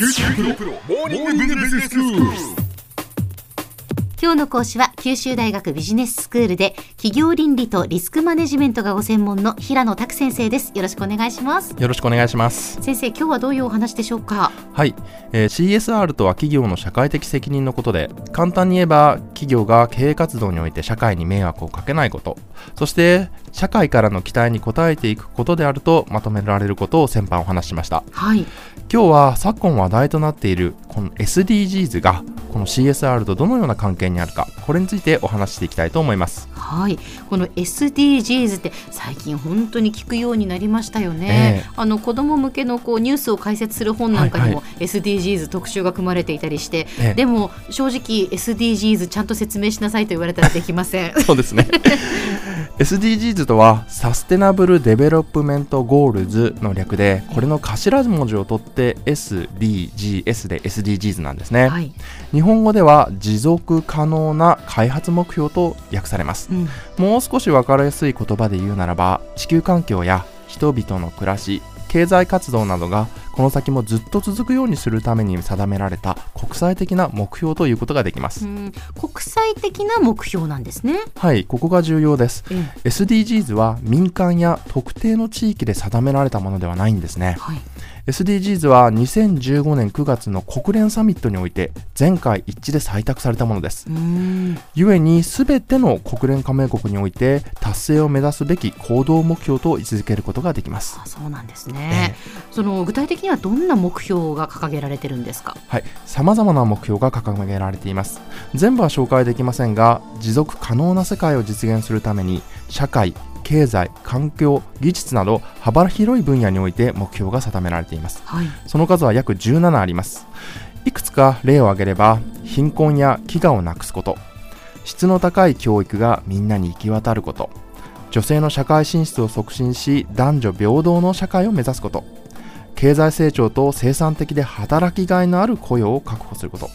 九州大学モーニングビジネススクール。今日の講師は九州大学ビジネススクールで企業倫理とリスクマネジメントがご専門の平野拓先生です。よろしくお願いします。よろしくお願いします。先生今日はどういうお話でしょうか？はい、えー CSR とは企業の社会的責任のことで簡単に言えば企業が経営活動において社会に迷惑をかけないこと。そして社会からの期待に応えていくことであるとまとめられることを先般お話ししました。はい今日は昨今話題となっているこの SDGs がこの CSR とどのような関係にあるかこれについてお話ししていきたいと思います。はい。この SDGs って最近本当に聞くようになりましたよね、ええ。あの子供向けのこうニュースを解説する本なんかにもは SDGs 特集が組まれていたりして、ええ。でも正直 SDGs ちゃんと説明しなさいと言われたらできません。そうですね。SDGs とは Sustainable Development Goals の略でこれの頭文字を取って SDGs で SDGs なんですね、はい、日本語では持続可能な開発目標と訳されます。うん。もう少し分かりやすい言葉で言うならば地球環境や人々の暮らし経済活動などがこの先もずっと続くようにするために定められた国際的な目標ということができます、うん。国際的な目標なんですね。はいここが重要です。ええ。SDGs は民間や特定の地域で定められたものではないんですね。はい、SDGs は2015年9月の国連サミットにおいて全会一致で採択されたものです。うん。故に全ての国連加盟国において達成を目指すべき行動目標と位置づけることができます。あそうなんですね、その具体的にはどんな目標が掲げられてるんですか？はい、様々な目標が掲げられています。全部は紹介できませんが持続可能な世界を実現するために社会経済環境技術など幅広い分野において目標が定められています。はい、その数は約17あります。いくつか例を挙げれば貧困や飢餓をなくすこと。質の高い教育がみんなに行き渡ること。女性の社会進出を促進し男女平等の社会を目指すこと。経済成長と生産的で働きがいのある雇用を確保すること。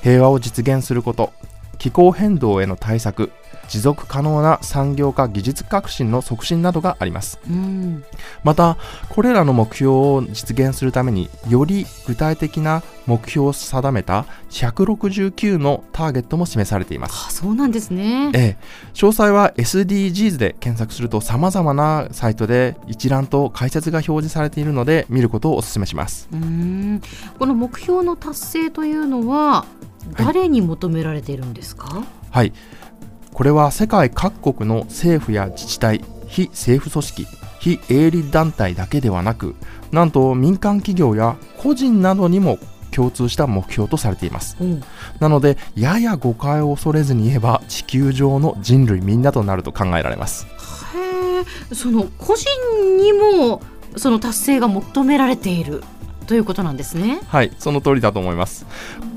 平和を実現すること気候変動への対策持続可能な産業化技術革新の促進などがあります。うん、またこれらの目標を実現するためにより具体的な目標を定めた169のターゲットも示されています。あ、そうなんですね。ええ、詳細は SDGs で検索すると様々なサイトで一覧と解説が表示されているので見ることをお勧めします。うん、この目標の達成というのは誰に求められているんですか？はい。これは世界各国の政府や自治体非政府組織非営利団体だけではなくなんと民間企業や個人などにも共通した目標とされています。うん。なのでやや誤解を恐れずに言えば地球上の人類みんなとなると考えられます。へえ、その個人にもその達成が求められているということなんですね。はいその通りだと思います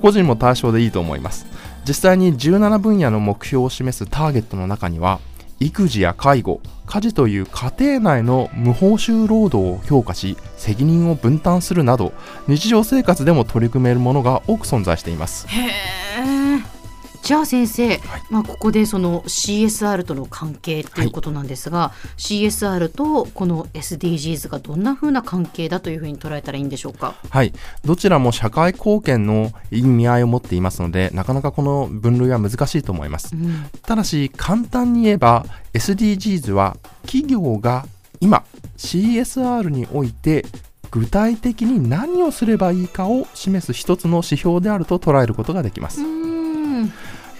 個人も対象でいいと思います実際に17分野の目標を示すターゲットの中には育児や介護家事という家庭内の無報酬労働を評価し責任を分担するなど日常生活でも取り組めるものが多く存在していますへえ。じゃあ先生、まあここでその CSR との関係ということなんですが、CSR とこの SDGs がどんな風な関係だというふうに捉えたらいいんでしょうか？はい。どちらも社会貢献の意味合いを持っていますのでなかなかこの分類は難しいと思います。うん。ただし簡単に言えば SDGs は企業が今 CSR において具体的に何をすればいいかを示す一つの指標であると捉えることができます、うん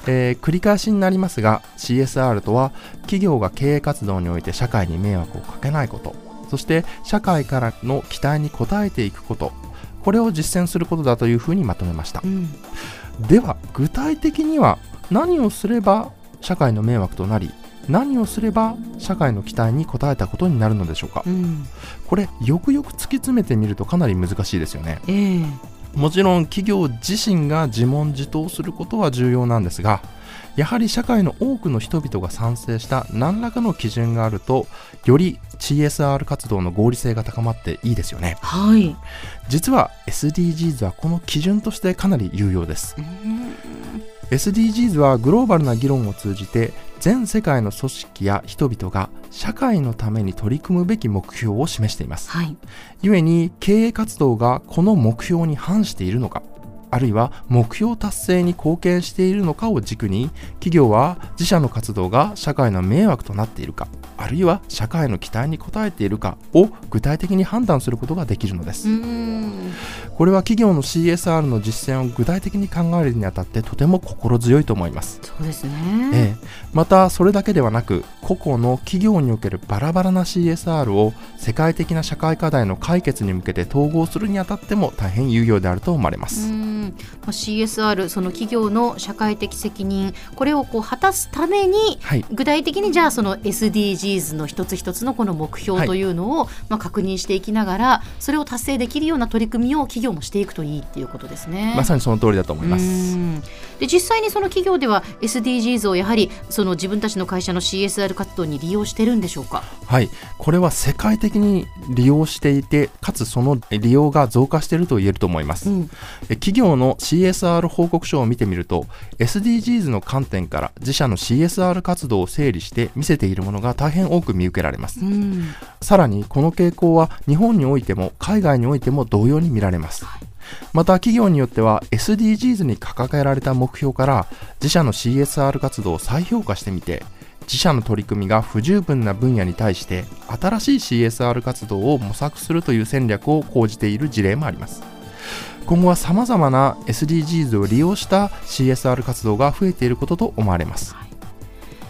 えー繰り返しになりますが CSR とは企業が経営活動において社会に迷惑をかけないこと。そして社会からの期待に応えていくこと。これを実践することだというふうにまとめました。うん。では具体的には何をすれば社会の迷惑となり何をすれば社会の期待に応えたことになるのでしょうか。うん。これよくよく突き詰めてみるとかなり難しいですよね。ええもちろん企業自身が自問自答することは重要なんですがやはり社会の多くの人々が賛成した何らかの基準があるとより CSR 活動の合理性が高まっていいですよねはい。実は SDGs はこの基準としてかなり有用ですうん SDGs はグローバルな議論を通じて全世界の組織や人々が社会のために取り組むべき目標を示しています。はい。故に経営活動がこの目標に反しているのか、あるいは目標達成に貢献しているのかを軸に、企業は自社の活動が社会の迷惑となっているか、あるいは社会の期待に応えているかを具体的に判断することができるのです。これは企業の CSR の実践を具体的に考えるにあたってとても心強いと思います。そうですね。ええ、またそれだけではなく個々の企業におけるバラバラな CSR を世界的な社会課題の解決に向けて統合するにあたっても大変有用であると思われまうす。んまあ CSR その企業の社会的責任これをこう果たすためにはい具体的にじゃあその SDGs の一つ一つのこの目標というのを、まあ確認していきながらそれを達成できるような取り組みを企業もしていくといいっていうことですね。まさにその通りだと思います。うんで実際にその企業では SDGs をやはりその自分たちの会社の CSR 活動に利用してるんでしょうか。はい、これは世界的に利用していて、かつその利用が増加していると言えると思います。うんえ企業の CSR 報告書を見てみると SDGs の観点から自社の CSR 活動を整理して見せているものが大変多く見受けられますうんさらにこの傾向は日本においても海外においても同様に見られますまた企業によっては SDGs に掲げられた目標から自社の CSR 活動を再評価してみて自社の取り組みが不十分な分野に対して新しい CSR 活動を模索するという戦略を講じている事例もあります。今後は様々な SDGs を利用した CSR 活動が増えていることと思われます。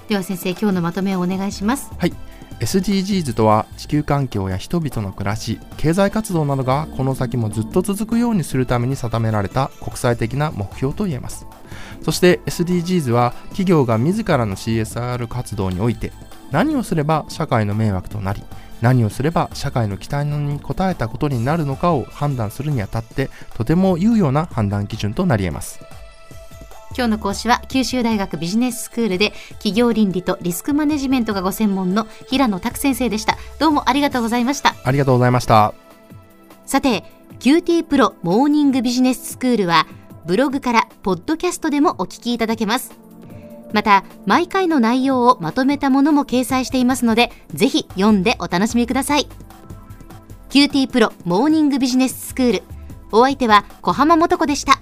では先生今日のまとめをお願いします。SDGs とは地球環境や人々の暮らし経済活動などがこの先もずっと続くようにするために定められた国際的な目標と言えますそして SDGs は企業が自らの CSR 活動において何をすれば社会の迷惑となり何をすれば社会の期待に応えたことになるのかを判断するにあたってとても有用な判断基準となり得ます。今日の講師は九州大学ビジネススクールで企業倫理とリスクマネジメントがご専門の平野拓先生でした。どうもありがとうございました。ありがとうございました。さて QT プロモーニングビジネススクールはブログからポッドキャストでもお聞きいただけます。また毎回の内容をまとめたものも掲載していますのでぜひ読んでお楽しみください。QTPro モーニングビジネススクール。お相手は小浜もとこでした。